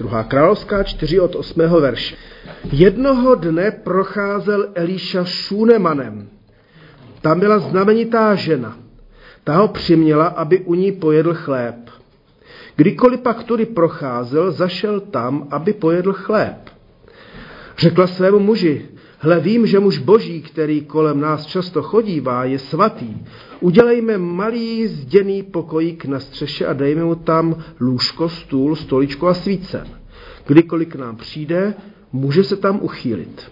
Druhá královská 4 od 8. verše. Jednoho dne procházel Elíša Šúnemanem. Tam byla znamenitá žena. Ta ho přiměla, aby u ní pojedl chléb. Kdykoliv pak tudy procházel, zašel tam, aby pojedl chléb. Řekla svému muži, hle vím, že muž boží, který kolem nás často chodívá, je svatý. Udělejme malý zděný pokojík na střeše a dejme mu tam lůžko, stůl, stoličku a svícen. Kdykoliv k nám přijde, může se tam uchýlit.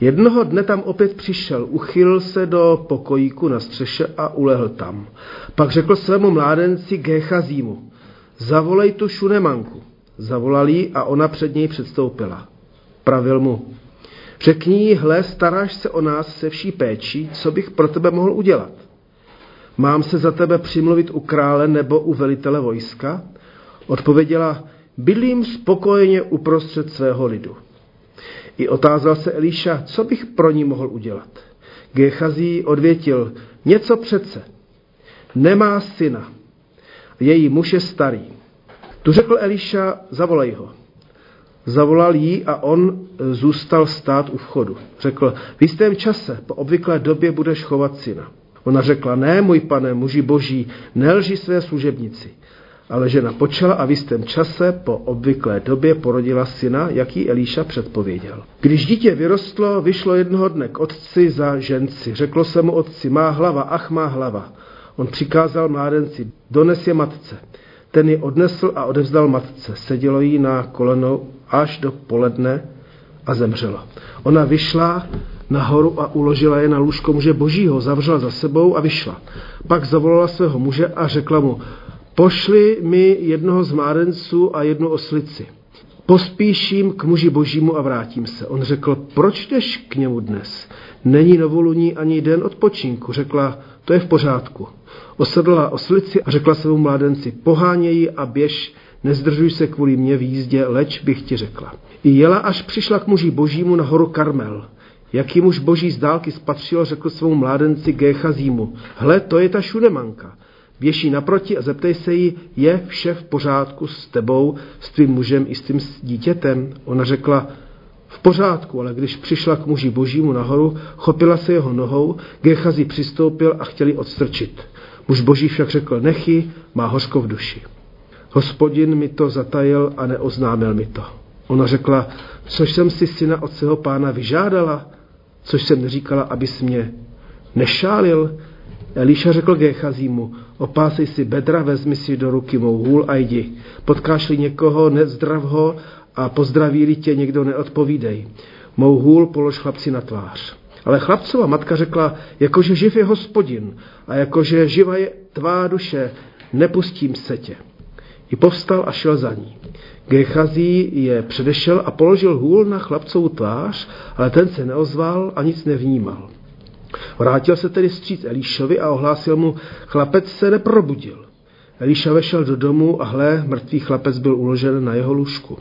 Jednoho dne tam opět přišel, uchylil se do pokojíku na střeše a ulehl tam. Pak řekl svému mládenci Géchazímu, zavolej tu šunemanku. Zavolal jí a ona před něj předstoupila. Pravil mu, řekni jí, hle, staráš se o nás se vší péčí, co bych pro tebe mohl udělat? Mám se za tebe přimluvit u krále nebo u velitele vojska? Odpověděla, bydlím spokojeně uprostřed svého lidu. I otázal se Elíša, co bych pro ní mohl udělat. Gechazí odvětil, něco přece. Nemá syna. Její muž je starý. Tu řekl Elíša, zavolej ho. Zavolal jí a on zůstal stát u vchodu. Řekl, v jistém čase, po obvyklé době budeš chovat syna. Ona řekla, ne, můj pane, muži boží, nelži své služebnici. Ale žena počala a v jistém čase po obvyklé době porodila syna, jaký Elíša předpověděl. Když dítě vyrostlo, vyšlo jednoho dne k otci za ženci. Řeklo se mu otci, má hlava, ach má hlava. On přikázal mládenci, dones je matce. Ten ji odnesl a odevzdal matce. Sedělo jí na kolenou až do poledne a zemřela. Ona vyšla nahoru a uložila je na lůžko muže božího, zavřela za sebou a vyšla. Pak zavolala svého muže a řekla mu, pošli mi jednoho z mládenců a jednu oslici. Pospíším k muži božímu a vrátím se. On řekl, proč jdeš k němu dnes? Není novoluní ani den odpočinku. Řekla, to je v pořádku. Osedla oslici a řekla svému mládenci, poháněji a běž, nezdržuj se kvůli mě v jízdě, leč bych ti řekla. I jela, až přišla k muži božímu na horu Karmel. Jaký muž boží z dálky spatřil, řekl svému mládenci Géchazímu, hle, to je ta šunemanka. Běží naproti a zeptej se jí, je vše v pořádku s tebou, s tvým mužem i s tím dítětem? Ona řekla, v pořádku, ale když přišla k muži božímu nahoru, chopila se jeho nohou, Gechazi přistoupil a chtěli odstrčit. Muž boží však řekl, nechy, má hořko v duši. Hospodin mi to zatajil a neoznámil mi to. Ona řekla, což jsem si syna od svého pána vyžádala, což jsem neříkala, abys mě nešálil. Elíša řekl Gechazímu, opásej si bedra, vezmi si do ruky mou hůl a jdi. Potkáš-li někoho, nezdrav ho a pozdraví tě někdo, neodpovídej. Mou hůl polož chlapci na tvář. Ale chlapcova matka řekla, jakože živ je hospodin a jakože živa je tvá duše, nepustím se tě. I povstal a šel za ní. Gechazí je předešel a položil hůl na chlapcovu tvář, ale ten se neozval a nic nevnímal. Vrátil se tedy stříc Elíšovi a ohlásil mu, chlapec se neprobudil. Elíša vešel do domu a hle, mrtvý chlapec byl uložen na jeho lůžku.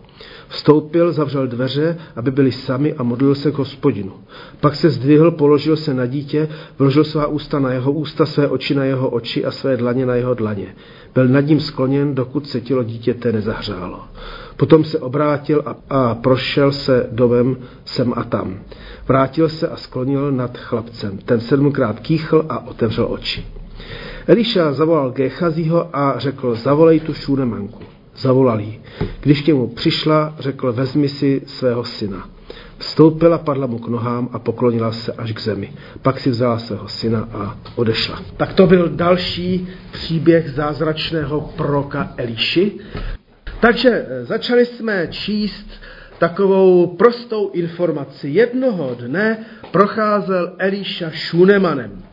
Vstoupil, zavřel dveře, aby byli sami a modlil se k hospodinu. Pak se zdvihl, položil se na dítě, vložil svá ústa na jeho ústa, své oči na jeho oči a své dlaně na jeho dlaně. Byl nad ním skloněn, dokud se tělo dítěte nezahřálo. Potom se obrátil a, a prošel se domem sem a tam. Vrátil se a sklonil nad chlapcem. Ten sedmkrát kýchl a otevřel oči. Eliša zavolal Gechazího a řekl, zavolej tu šunemanku. Zavolal jí. Když k němu přišla, řekl, vezmi si svého syna. Vstoupila, padla mu k nohám a poklonila se až k zemi. Pak si vzala svého syna a odešla. Tak to byl další příběh zázračného proroka Eliši. Takže eh, začali jsme číst takovou prostou informaci. Jednoho dne procházel Eliša Šunemanem.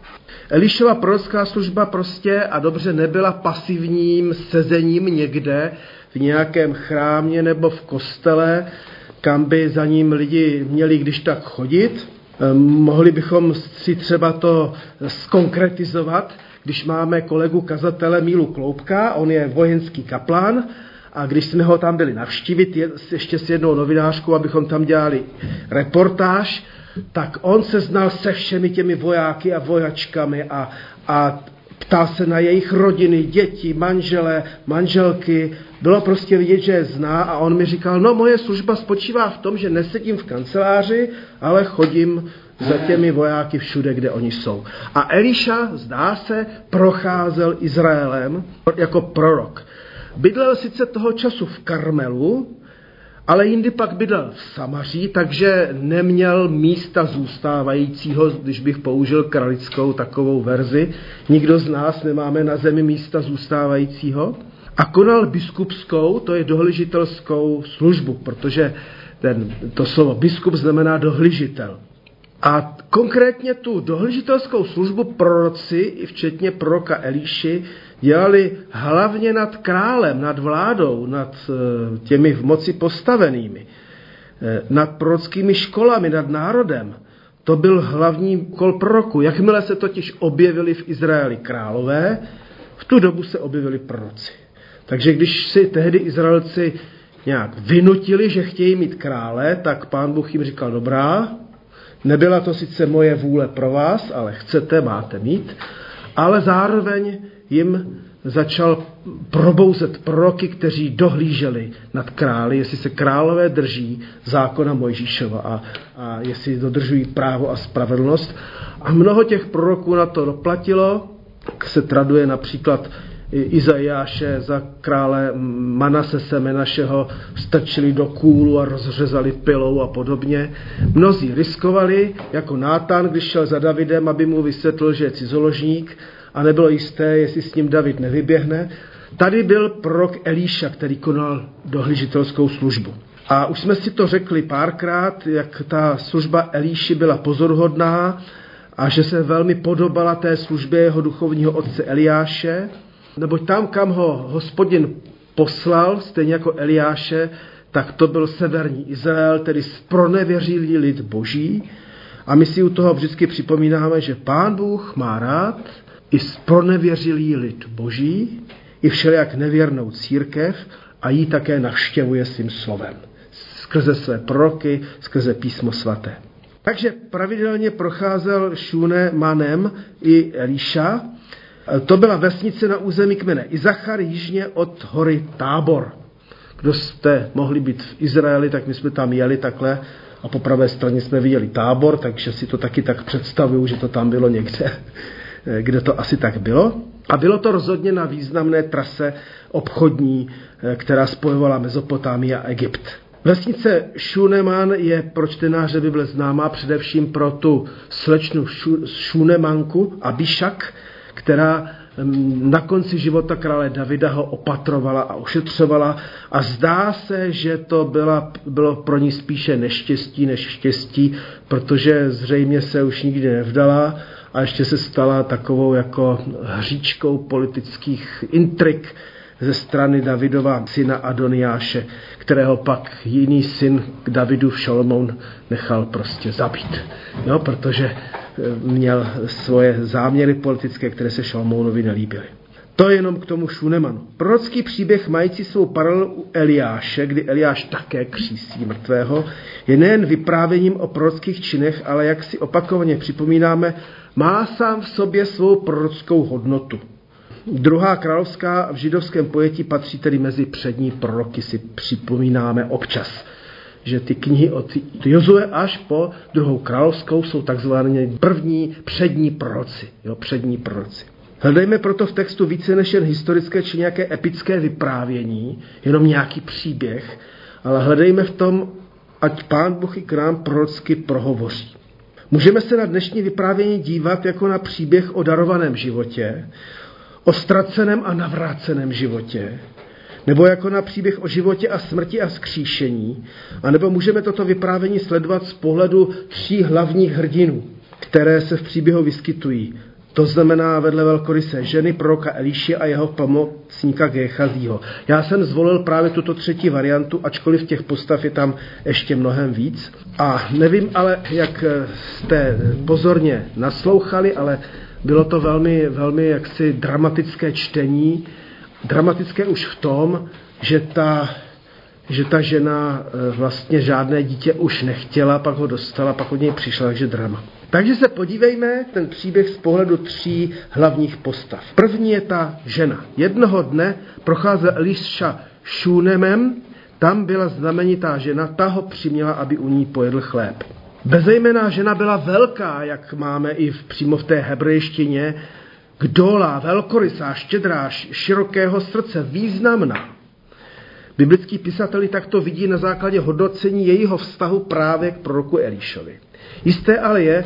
Elišova prorocká služba prostě a dobře nebyla pasivním sezením někde v nějakém chrámě nebo v kostele, kam by za ním lidi měli když tak chodit. Ehm, mohli bychom si třeba to skonkretizovat, když máme kolegu kazatele Mílu Kloubka, on je vojenský kaplán a když jsme ho tam byli navštívit, ještě s jednou novinářkou, abychom tam dělali reportáž, tak on se znal se všemi těmi vojáky a vojačkami a, a ptá se na jejich rodiny, děti, manžele, manželky. Bylo prostě vidět, že je zná a on mi říkal, no moje služba spočívá v tom, že nesedím v kanceláři, ale chodím za těmi vojáky všude, kde oni jsou. A Eliša, zdá se, procházel Izraelem jako prorok. Bydlel sice toho času v Karmelu, ale jindy pak bydlel v Samaří, takže neměl místa zůstávajícího, když bych použil kralickou takovou verzi. Nikdo z nás nemáme na zemi místa zůstávajícího. A konal biskupskou, to je dohlížitelskou službu, protože ten, to slovo biskup znamená dohlížitel. A konkrétně tu dohlížitelskou službu proroci, včetně proroka Elíši, dělali hlavně nad králem, nad vládou, nad eh, těmi v moci postavenými, eh, nad prorockými školami, nad národem. To byl hlavní kol proroku. Jakmile se totiž objevili v Izraeli králové, v tu dobu se objevili proroci. Takže když si tehdy Izraelci nějak vynutili, že chtějí mít krále, tak pán Bůh jim říkal, dobrá, nebyla to sice moje vůle pro vás, ale chcete, máte mít, ale zároveň jim začal probouzet proroky, kteří dohlíželi nad králi, jestli se králové drží zákona Mojžíšova a, a jestli dodržují právo a spravedlnost. A mnoho těch proroků na to doplatilo, se traduje například Izajáše za krále Manase našeho strčili do kůlu a rozřezali pilou a podobně. Mnozí riskovali, jako Nátan, když šel za Davidem, aby mu vysvětlil, že je cizoložník a nebylo jisté, jestli s ním David nevyběhne. Tady byl prorok Elíša, který konal dohlížitelskou službu. A už jsme si to řekli párkrát, jak ta služba Elíši byla pozoruhodná a že se velmi podobala té službě jeho duchovního otce Eliáše, neboť tam, kam ho hospodin poslal, stejně jako Eliáše, tak to byl severní Izrael, tedy spronevěřilý lid boží. A my si u toho vždycky připomínáme, že pán Bůh má rád i spronevěřilý lid boží, i všelijak nevěrnou církev a jí také navštěvuje svým slovem. Skrze své proroky, skrze písmo svaté. Takže pravidelně procházel Šune Manem i Elíša. To byla vesnice na území kmene Izachar, jižně od hory Tábor. Kdo jste mohli být v Izraeli, tak my jsme tam jeli takhle a po pravé straně jsme viděli tábor, takže si to taky tak představuju, že to tam bylo někde kde to asi tak bylo. A bylo to rozhodně na významné trase obchodní, eh, která spojovala Mezopotámii a Egypt. Vesnice Šuneman je pro čtenáře Bible známá především pro tu slečnu Šunemanku Abišak, která mm, na konci života krále Davida ho opatrovala a ošetřovala a zdá se, že to byla, bylo pro ní spíše neštěstí než štěstí, protože zřejmě se už nikdy nevdala a ještě se stala takovou jako hříčkou politických intrik ze strany Davidova syna Adoniáše, kterého pak jiný syn k Davidu Šalmoun nechal prostě zabít. No, protože eh, měl svoje záměry politické, které se Šalmounovi nelíbily. To je jenom k tomu Šunemanu. Prorocký příběh mající svou paralelu u Eliáše, kdy Eliáš také křísí mrtvého, je nejen vyprávěním o prorockých činech, ale jak si opakovaně připomínáme, má sám v sobě svou prorockou hodnotu. Druhá královská v židovském pojetí patří tedy mezi přední proroky, si připomínáme občas že ty knihy od Jozue až po druhou královskou jsou takzvané první přední proroci. Jo, přední proroci. Hledejme proto v textu více než jen historické či nějaké epické vyprávění, jenom nějaký příběh, ale hledejme v tom, ať Pán Bůh i k nám prorocky prohovoří. Můžeme se na dnešní vyprávění dívat jako na příběh o darovaném životě, o ztraceném a navráceném životě, nebo jako na příběh o životě a smrti a skříšení, anebo můžeme toto vyprávění sledovat z pohledu tří hlavních hrdinů, které se v příběhu vyskytují. To znamená vedle velkoryse ženy proroka Eliši a jeho pomocníka Gechazího. Já jsem zvolil právě tuto třetí variantu, ačkoliv těch postav je tam ještě mnohem víc. A nevím ale, jak jste pozorně naslouchali, ale bylo to velmi, velmi jaksi dramatické čtení. Dramatické už v tom, že ta že ta žena eh, vlastně žádné dítě už nechtěla, pak ho dostala, pak od něj přišla, takže drama. Takže se podívejme ten příběh z pohledu tří hlavních postav. První je ta žena. Jednoho dne procházel Elisha Šunemem, tam byla znamenitá žena, ta ho přiměla, aby u ní pojedl chléb. Bezejmená žena byla velká, jak máme i v, přímo v té hebrejštině, kdolá, velkorysá, štědrá, širokého srdce, významná. Biblický pisatel tak to vidí na základě hodnocení jejího vztahu právě k proroku Elíšovi. Jisté ale je,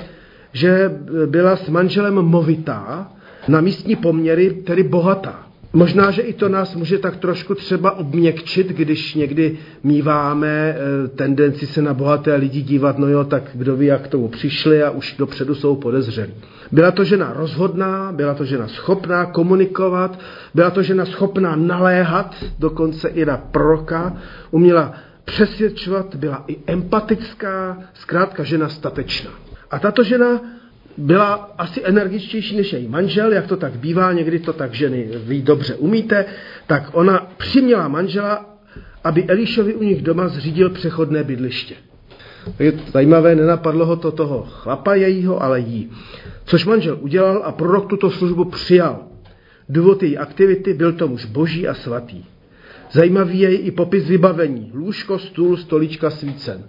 že byla s manželem movitá, na místní poměry tedy bohatá. Možná, že i to nás může tak trošku třeba obměkčit, když někdy míváme eh, tendenci se na bohaté lidi dívat, no jo, tak kdo ví, jak tomu přišli a už dopředu jsou podezřelí. Byla to žena rozhodná, byla to žena schopná komunikovat, byla to žena schopná naléhat, dokonce i na proroka, uměla přesvědčovat, byla i empatická, zkrátka žena statečná. A tato žena byla asi energičtější než její manžel, jak to tak bývá, někdy to tak ženy vy dobře umíte, tak ona přiměla manžela, aby Elišovi u nich doma zřídil přechodné bydliště. Je zajímavé, nenapadlo ho to toho chlapa jejího, ale jí. Což manžel udělal a prorok tuto službu přijal. Důvod její aktivity byl to muž boží a svatý. Zajímavý je i popis vybavení. Lůžko, stůl, stolička, svícen.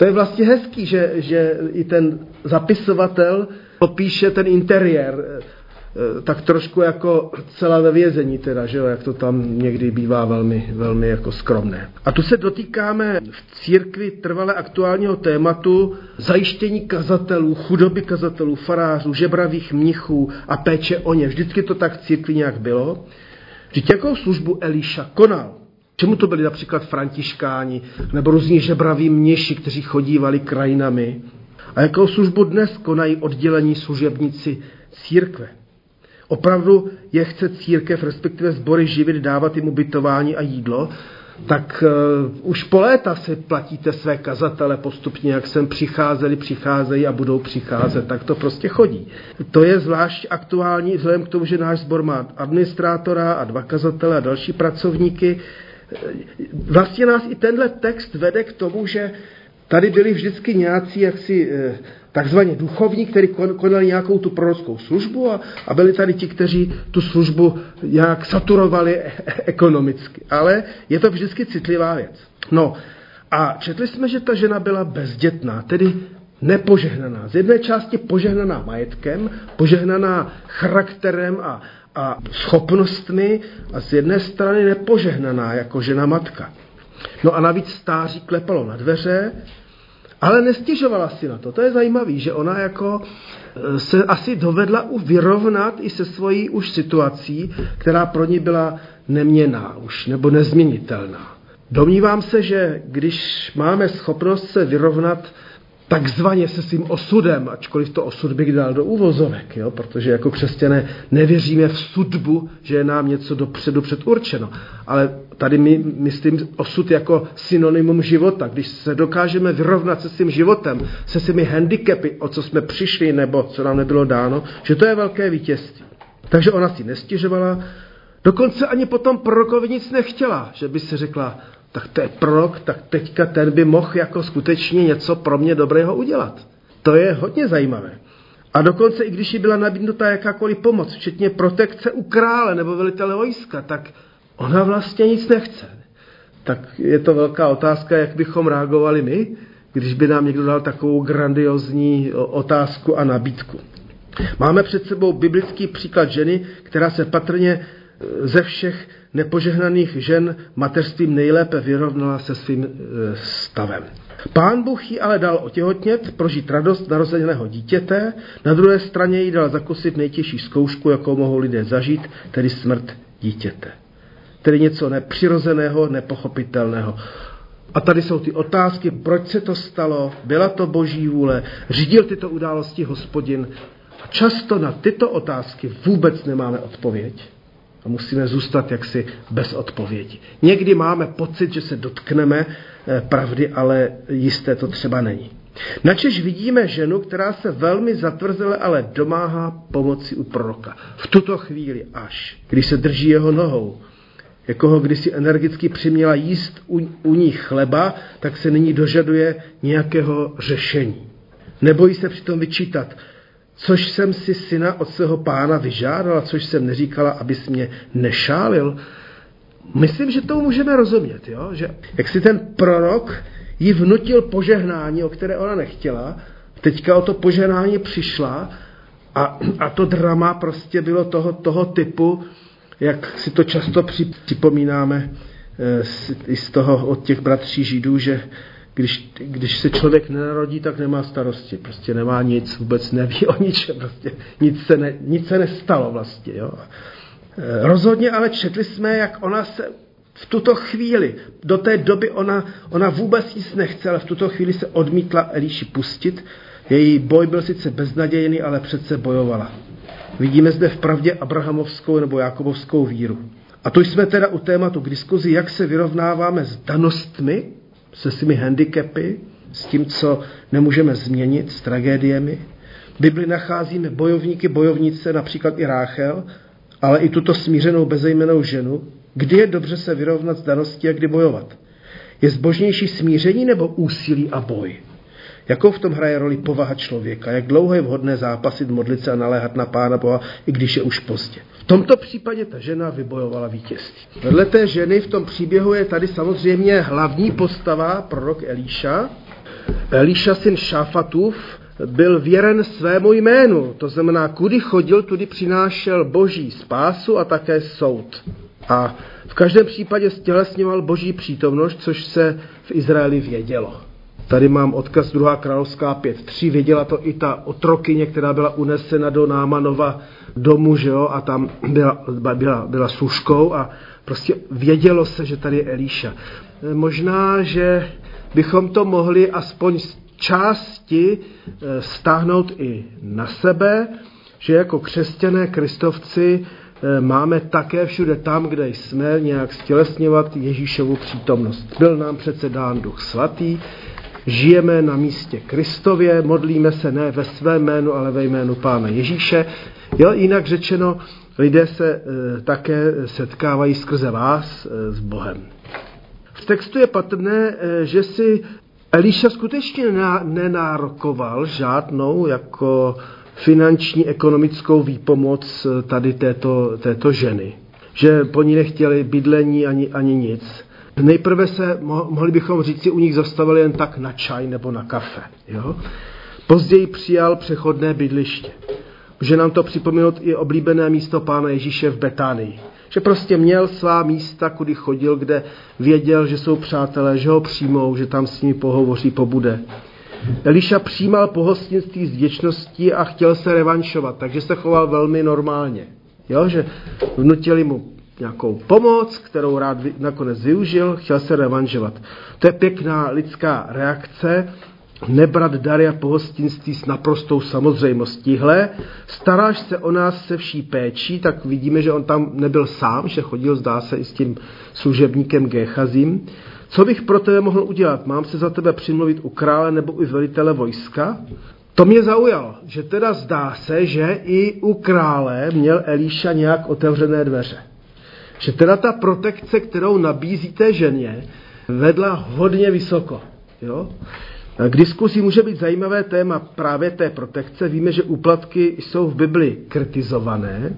To je vlastně hezký, že, že i ten zapisovatel popíše ten interiér, eh, tak trošku jako celá ve vězení teda, že jo, jak to tam někdy bývá velmi, velmi jako skromné. A tu se dotýkáme v církvi trvale aktuálního tématu zajištění kazatelů, chudoby kazatelů, farářů, žebravých mnichů a péče o ně. Vždycky to tak v církvi nějak bylo. Vždyť jakou službu Eliša konal? Čemu to byli například františkáni nebo různí žebraví mniši, kteří chodívali krajinami? A jakou službu dnes konají oddělení služebníci církve? Opravdu je chce církev, respektive sbory živit, dávat jim ubytování a jídlo? tak uh, už po léta si platíte své kazatele postupně, jak sem přicházeli, přicházejí a budou přicházet, tak to prostě chodí. To je zvlášť aktuální vzhledem k tomu, že náš sbor má administrátora a dva kazatele a další pracovníky, vlastně nás i tenhle text vede k tomu, že tady byli vždycky nějací jaksi eh, takzvaně duchovní, kteří konali nějakou tu prorockou službu a, a byli tady ti, kteří tu službu nějak saturovali e, e, ekonomicky. Ale je to vždycky citlivá věc. No a četli jsme, že ta žena byla bezdětná, tedy nepožehnaná. Z jedné části požehnaná majetkem, požehnaná charakterem a, a schopnostmi a z jedné strany nepožehnaná jako žena matka. No a navíc stáří klepalo na dveře, ale nestěžovala si na to. To je zajímavé, že ona jako e, se asi dovedla vyrovnat i se svojí už situací, která pro ní byla neměná už nebo nezměnitelná. Domnívám se, že když máme schopnost se vyrovnat takzvaně se svým osudem, ačkoliv to osud bych dal do úvozovek, jo? protože jako křesťané nevěříme v sudbu, že je nám něco dopředu předurčeno. Ale tady my myslím osud jako synonymum života. Když se dokážeme vyrovnat se svým životem, se svými handicapy, o co jsme přišli nebo co nám nebylo dáno, že to je velké vítězství. Takže ona si nestěžovala, dokonce ani potom prorokovi nic nechtěla, že by si řekla, tak to je prorok, tak teďka ten by mohl jako skutečně něco pro mě dobrého udělat. To je hodně zajímavé. A dokonce, i když jí byla nabídnuta jakákoliv pomoc, včetně protekce u krále nebo velitele vojska, tak ona vlastně nic nechce. Tak je to velká otázka, jak bychom reagovali my, když by nám někdo dal takovou grandiozní otázku a nabídku. Máme před sebou biblický příklad ženy, která se patrně ze všech nepožehnaných žen mateřstvím nejlépe vyrovnala se svým e, stavem. Pán Bůh jí ale dal otěhotnět, prožít radost narozeného dítěte, na druhé straně jí dal zakusit nejtěžší zkoušku, jakou mohou lidé zažít, tedy smrt dítěte. Tedy něco nepřirozeného, nepochopitelného. A tady jsou ty otázky, proč se to stalo, byla to boží vůle, řídil tyto události hospodin. A často na tyto otázky vůbec nemáme odpověď a musíme zůstat jaksi bez odpovědi. Někdy máme pocit, že se dotkneme eh, pravdy, ale jisté to třeba není. Načež vidíme ženu, která se velmi zatvrzele ale domáhá pomoci u proroka. V tuto chvíli až, když se drží jeho nohou, jako ho kdysi energicky přiměla jíst u, u ní chleba, tak se nyní dožaduje nějakého řešení. Nebojí se přitom vyčítat, což jsem si syna od svého pána vyžádala, což jsem neříkala, abys mě nešálil. Myslím, že tomu můžeme rozumět, jo? že jak si ten prorok jí vnutil požehnání, o které ona nechtěla, teďka o to požehnání přišla a, a to drama prostě bylo toho, toho typu, jak si to často připomínáme eh, i z toho od těch bratří židů, že když, když se člověk nenarodí, tak nemá starosti. Prostě nemá nic, vůbec neví o ničem. Prostě nic, se ne, nic se nestalo vlastně. Jo. Eh, rozhodně ale četli jsme, jak ona se v tuto chvíli, do té doby ona, ona vůbec nic nechce, ale v tuto chvíli se odmítla Elíši pustit. Její boj byl sice beznadějný, ale přece bojovala. Vidíme zde v pravdě abrahamovskou nebo jakobovskou víru. A tu jsme teda u tématu k diskuzi, jak se vyrovnáváme s danostmi, se svými handicapy, s tím, co nemůžeme změnit, s tragédiemi. V Bibli nacházíme bojovníky, bojovnice, například i Ráchel, ale i tuto smířenou bezejmenou ženu, kdy je dobře se vyrovnat s daností a kdy bojovat. Je zbožnější smíření nebo úsilí a boj? Jakou v tom hraje roli povaha člověka? Jak dlouho je vhodné zápasit, modlit se a naléhat na Pána Boha, i když je už pozdě? V tomto případě ta žena vybojovala vítězství. Vedle té ženy v tom příběhu je tady samozřejmě hlavní postava, prorok Elíša. Elíša, syn Šafatův, byl věren svému jménu. To znamená, kudy chodil, tudy přinášel boží spásu a také soud. A v každém případě stělesňoval boží přítomnost, což se v Izraeli vědělo. Tady mám odkaz 2. královská 5.3. Věděla to i ta otrokyně, která byla unesena do Námanova domu, že jo, a tam byla, byla, byla suškou a prostě vědělo se, že tady je Elíša. Možná, že bychom to mohli aspoň z části eh, stáhnout i na sebe, že jako křesťané, kristovci eh, máme také všude tam, kde jsme, nějak stělesňovat Ježíšovu přítomnost. Byl nám přece dán duch svatý, žijeme na místě Kristově, modlíme se ne ve své jménu, ale ve jménu Pána Ježíše. Jo, jinak řečeno, lidé se e, také setkávají skrze vás e, s Bohem. V textu je patrné, e, že si Elíša skutečně nenárokoval žádnou jako finanční, ekonomickou výpomoc tady této, této ženy. Že po ní nechtěli bydlení ani, ani nic. Nejprve se, mohli bychom říct, si u nich zastavili jen tak na čaj nebo na kafe. Jo? Později přijal přechodné bydliště. Může nám to připomínat i oblíbené místo pána Ježíše v Betánii. Že prostě měl svá místa, kudy chodil, kde věděl, že jsou přátelé, že ho přijmou, že tam s nimi pohovoří, pobude. Eliša přijímal pohostinství s věčností a chtěl se revanšovat, takže se choval velmi normálně. Jo, že vnutili mu nějakou pomoc, kterou rád nakonec využil, chtěl se revanžovat. To je pěkná lidská reakce, nebrat dary a pohostinství s naprostou samozřejmostí. Hle, staráš se o nás se vší péčí, tak vidíme, že on tam nebyl sám, že chodil, zdá se, i s tím služebníkem Géchazím. Co bych pro tebe mohl udělat? Mám se za tebe přimluvit u krále nebo i velitele vojska? To mě zaujalo, že teda zdá se, že i u krále měl Elíša nějak otevřené dveře že teda ta protekce, kterou nabízí té ženě, vedla hodně vysoko. Jo? K diskusi může být zajímavé téma právě té protekce. Víme, že úplatky jsou v Bibli kritizované,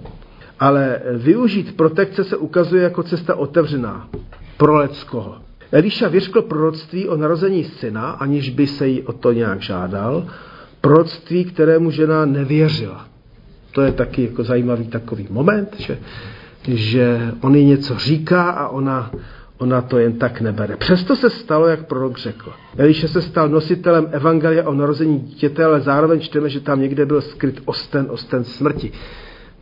ale využít protekce se ukazuje jako cesta otevřená pro Leckoho. Eliša vyřkl proroctví o narození syna, aniž by se jí o to nějak žádal. Proroctví, kterému žena nevěřila. To je taky jako zajímavý takový moment, že že on jí něco říká a ona, ona to jen tak nebere. Přesto se stalo, jak prorok řekl. Eliše se stal nositelem evangelia o narození dítěte, ale zároveň čteme, že tam někde byl skryt osten, osten smrti.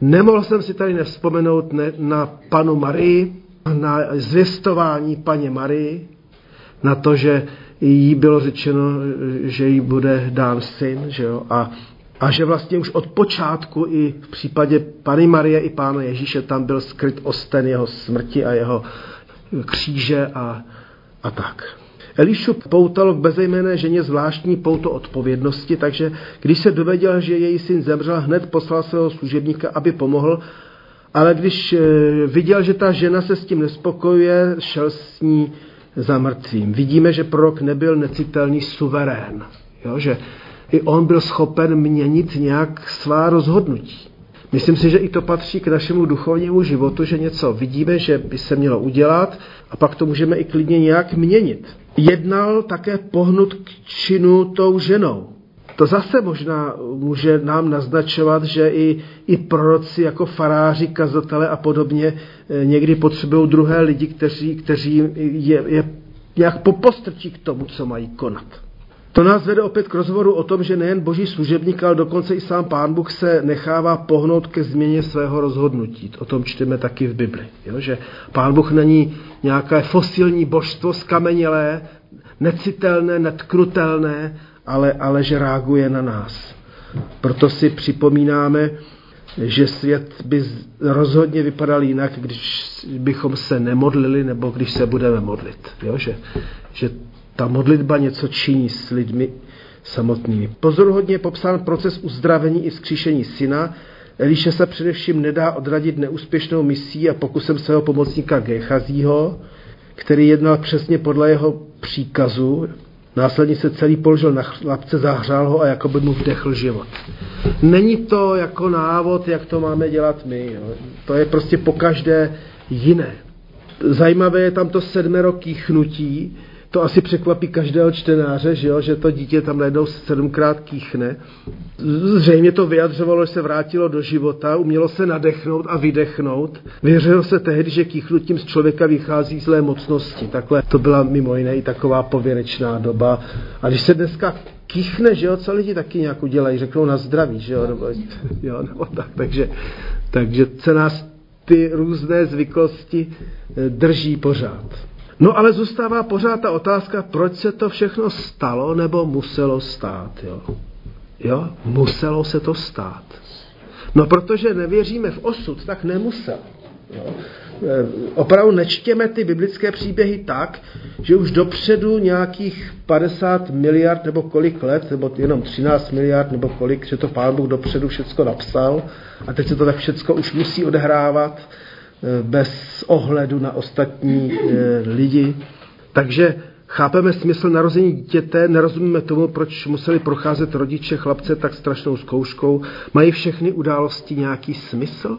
Nemohl jsem si tady nevzpomenout ne, na panu Marii, na zvěstování paně Marii, na to, že jí bylo řečeno, že jí bude dán syn, že jo, a a že vlastně už od počátku i v případě Pany Marie i Pána Ježíše tam byl skryt osten jeho smrti a jeho kříže a, a tak. Elišu poutal k bezejmené ženě zvláštní pouto odpovědnosti, takže když se dověděl, že její syn zemřel, hned poslal svého služebníka, aby pomohl ale když eh, viděl, že ta žena se s tím nespokojuje, šel s ní za mrtvým. Vidíme, že prorok nebyl necitelný suverén, jo? že i on byl schopen měnit nějak svá rozhodnutí. Myslím si, že i to patří k našemu duchovnímu životu, že něco vidíme, že by se mělo udělat a pak to můžeme i klidně nějak měnit. Jednal také pohnut k činu tou ženou. To zase možná může nám naznačovat, že i, i proroci jako faráři, kazatele a podobně eh, někdy potřebují druhé lidi, kteří, kteří je, je nějak popostrčí k tomu, co mají konat. To nás vede opět k rozhovoru o tom, že nejen boží služebník, ale dokonce i sám pán Bůh se nechává pohnout ke změně svého rozhodnutí. O tom čteme taky v Bibli. Jo? Že pán Bůh není nějaké fosilní božstvo skamenělé, necitelné, netknutelné, ale, ale že reaguje na nás. Proto si připomínáme, že svět by rozhodně vypadal jinak, když bychom se nemodlili nebo když se budeme modlit. Jo? Že, že ta modlitba něco činí s lidmi samotnými. Pozoruhodně je popsán proces uzdravení i vzkříšení syna. Eliše se především nedá odradit neúspěšnou misí a pokusem svého pomocníka Gechazího, který jednal přesně podle jeho příkazu. Následně se celý položil na chlapce, zahřál ho a jako by mu vdechl život. Není to jako návod, jak to máme dělat my. Jo. To je prostě pokaždé jiné. Zajímavé je tam to sedmero kýchnutí, to asi překvapí každého čtenáře, že, jo? že to dítě tam najednou sedmkrát kýchne. Zřejmě to vyjadřovalo, že se vrátilo do života, umělo se nadechnout a vydechnout. Věřilo se tehdy, že kýchnutím z člověka vychází zlé mocnosti. Takhle to byla mimo jiné i taková pověrečná doba. A když se dneska kýchne, že jo, co lidi taky nějak udělají, řeknou na zdraví, že jo, nebo, jo, nebo tak, takže, takže se nás ty různé zvyklosti eh, drží pořád. No ale zůstává pořád ta otázka, proč se to všechno stalo nebo muselo stát. Jo? Jo? Muselo se to stát. No protože nevěříme v osud, tak nemusel. Jo? E, opravdu nečtěme ty biblické příběhy tak, že už dopředu nějakých 50 miliard nebo kolik let, nebo jenom 13 miliard nebo kolik, že to pán Bůh dopředu všechno napsal a teď se to tak všechno už musí odehrávat Eh, bez ohledu na ostatní eh, lidi. Takže chápeme smysl narození dítěte, nerozumíme tomu, proč museli procházet rodiče chlapce tak strašnou zkouškou. Mají všechny události nějaký smysl?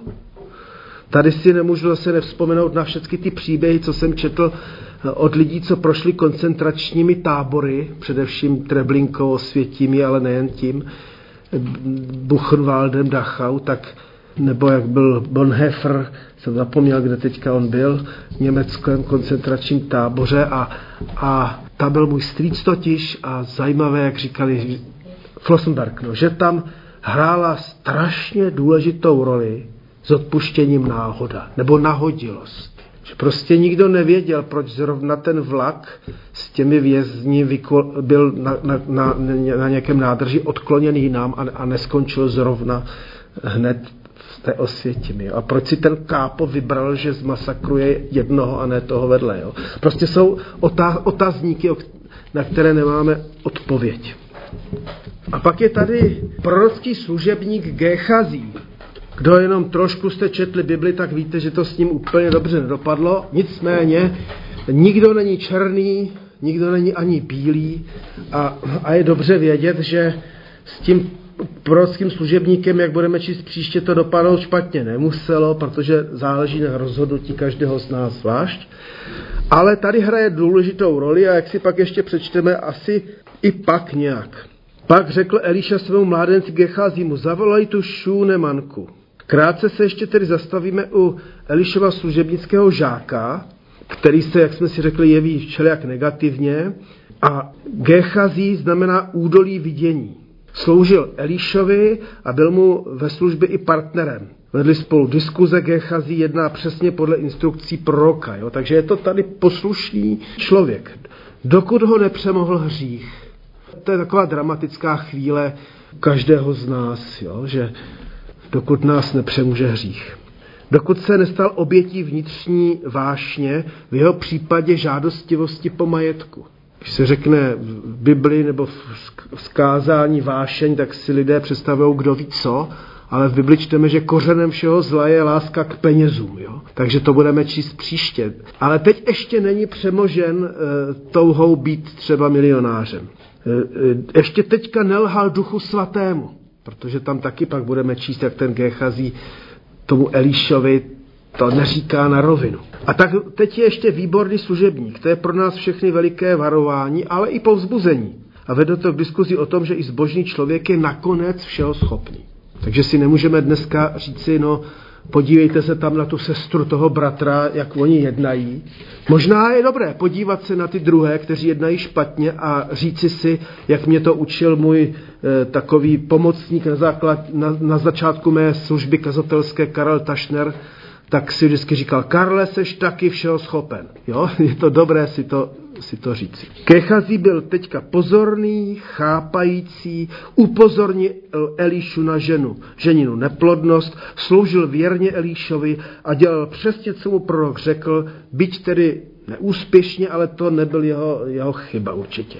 Tady si nemůžu zase nevzpomenout na všechny ty příběhy, co jsem četl eh, od lidí, co prošli koncentračními tábory, především Treblinkou, Světími, ale nejen tím, Buchenwaldem, Dachau, tak nebo jak byl Bonhoeffer, jsem zapomněl, kde teďka on byl, v německém koncentračním táboře a, a tam byl můj strýc totiž a zajímavé, jak říkali Flossenberg, no, že tam hrála strašně důležitou roli s odpuštěním náhoda, nebo nahodilost. Že prostě nikdo nevěděl, proč zrovna ten vlak s těmi vězni byl na, na, na, na nějakém nádrži odkloněný nám a, a neskončil zrovna hned té osvětimi. A proč si ten kápo vybral, že zmasakruje jednoho a ne toho vedle. Jo? Prostě jsou otazníky, na které nemáme odpověď. A pak je tady prorocký služebník Géchazí. Kdo jenom trošku jste četli Bibli, tak víte, že to s ním úplně dobře nedopadlo. Nicméně nikdo není černý, nikdo není ani bílý a, a je dobře vědět, že s tím prorockým služebníkem, jak budeme číst příště, to dopadnout špatně nemuselo, protože záleží na rozhodnutí každého z nás zvlášť. Ale tady hraje důležitou roli a jak si pak ještě přečteme, asi i pak nějak. Pak řekl Eliša svému mládenci Gecházímu, zavolaj tu šůnemanku. Krátce se ještě tedy zastavíme u Elišova služebnického žáka, který se, jak jsme si řekli, jeví všelijak negativně. A Gechazí znamená údolí vidění. Sloužil Elíšovi a byl mu ve službě i partnerem. Vedli spolu diskuze, Gechazí jedná přesně podle instrukcí proroka. Jo? Takže je to tady poslušný člověk. Dokud ho nepřemohl hřích. To je taková dramatická chvíle každého z nás, jo? že dokud nás nepřemůže hřích. Dokud se nestal obětí vnitřní vášně, v jeho případě žádostivosti po majetku. Když se řekne v Bibli nebo v skázání vášeň, tak si lidé představují, kdo ví co, ale v Bibli čteme, že kořenem všeho zla je láska k penězům. Jo? Takže to budeme číst příště. Ale teď ještě není přemožen e, touhou být třeba milionářem. E, e, ještě teďka nelhal duchu svatému, protože tam taky pak budeme číst, jak ten Gechazí tomu Elíšovi to neříká na rovinu. A tak teď je ještě výborný služebník. To je pro nás všechny veliké varování, ale i povzbuzení. A vede to k diskuzi o tom, že i zbožný člověk je nakonec všeho schopný. Takže si nemůžeme dneska říci, no podívejte se tam na tu sestru toho bratra, jak oni jednají. Možná je dobré podívat se na ty druhé, kteří jednají špatně a říci si, jak mě to učil můj e, takový pomocník na, základ, na, na začátku mé služby kazatelské Karel Tašner, tak si vždycky říkal, Karle, seš taky všeho schopen. Jo? Je to dobré si to, si to říci. Kechazí byl teďka pozorný, chápající, upozornil Elíšu na ženu, ženinu neplodnost, sloužil věrně Elíšovi a dělal přesně, co mu prorok řekl, byť tedy neúspěšně, ale to nebyl jeho, jeho chyba určitě.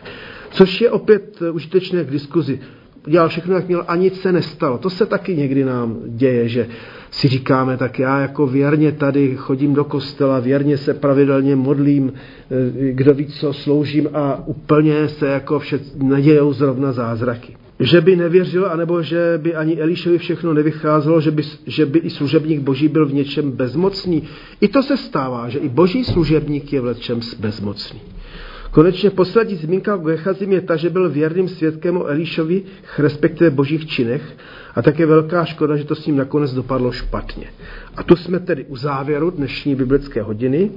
Což je opět užitečné k diskuzi. Dělal všechno, jak měl, a nic se nestalo. To se taky někdy nám děje, že si říkáme, tak já jako věrně tady chodím do kostela, věrně se pravidelně modlím, eh, kdo ví, co sloužím a úplně se jako vše nedějou zrovna zázraky. Že by nevěřil, anebo že by ani Elišovi všechno nevycházelo, že by, že by i služebník boží byl v něčem bezmocný. I to se stává, že i boží služebník je v něčem bezmocný. Konečně poslední zmínka o Gechazim je ta, že byl věrným svědkem o Elíšovi, respektive božích činech, a také velká škoda, že to s ním nakonec dopadlo špatně. A tu jsme tedy u závěru dnešní biblické hodiny.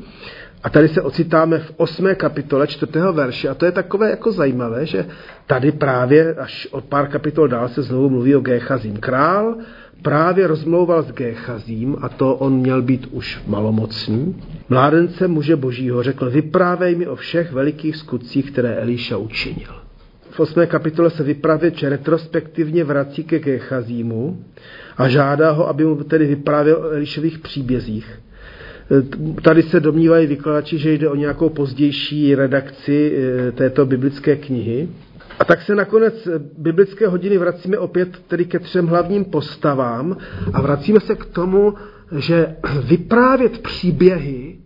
A tady se ocitáme v 8. kapitole 4. verše. A to je takové jako zajímavé, že tady právě až od pár kapitol dál se znovu mluví o Géchazím. Král právě rozmlouval s Géchazím, a to on měl být už malomocný. Mládence muže božího řekl, vyprávej mi o všech velikých skutcích, které Elíša učinil. V 8. kapitole se vypravěč retrospektivně vrací ke Gechazímu a žádá ho, aby mu tedy vyprávěl o Elišových příbězích. Tady se domnívají vykladači, že jde o nějakou pozdější redakci eh, této biblické knihy. A tak se nakonec biblické hodiny vracíme opět tedy ke třem hlavním postavám a vracíme se k tomu, že vyprávět příběhy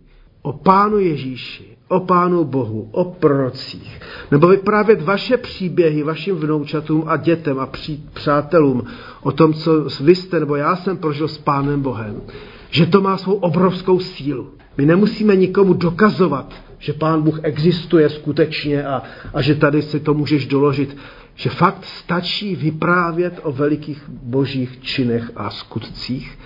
o Pánu Ježíši o Pánu Bohu, o prorocích, nebo vyprávět vaše příběhy vašim vnoučatům a dětem a pří, přátelům o tom, co vy jste nebo já jsem prožil s Pánem Bohem, že to má svou obrovskou sílu. My nemusíme nikomu dokazovat, že Pán Bůh existuje skutečně a, a že tady si to můžeš doložit. Že fakt stačí vyprávět o velikých božích činech a skutcích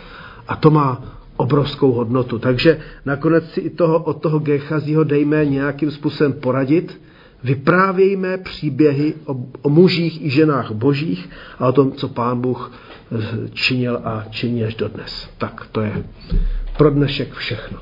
a to má obrovskou hodnotu. Takže nakonec si i toho, od toho Gechazího dejme nějakým způsobem poradit, vyprávějme příběhy o, o mužích i ženách božích a o tom, co pán Bůh eh, činil a činí až dodnes. Tak to je pro dnešek všechno.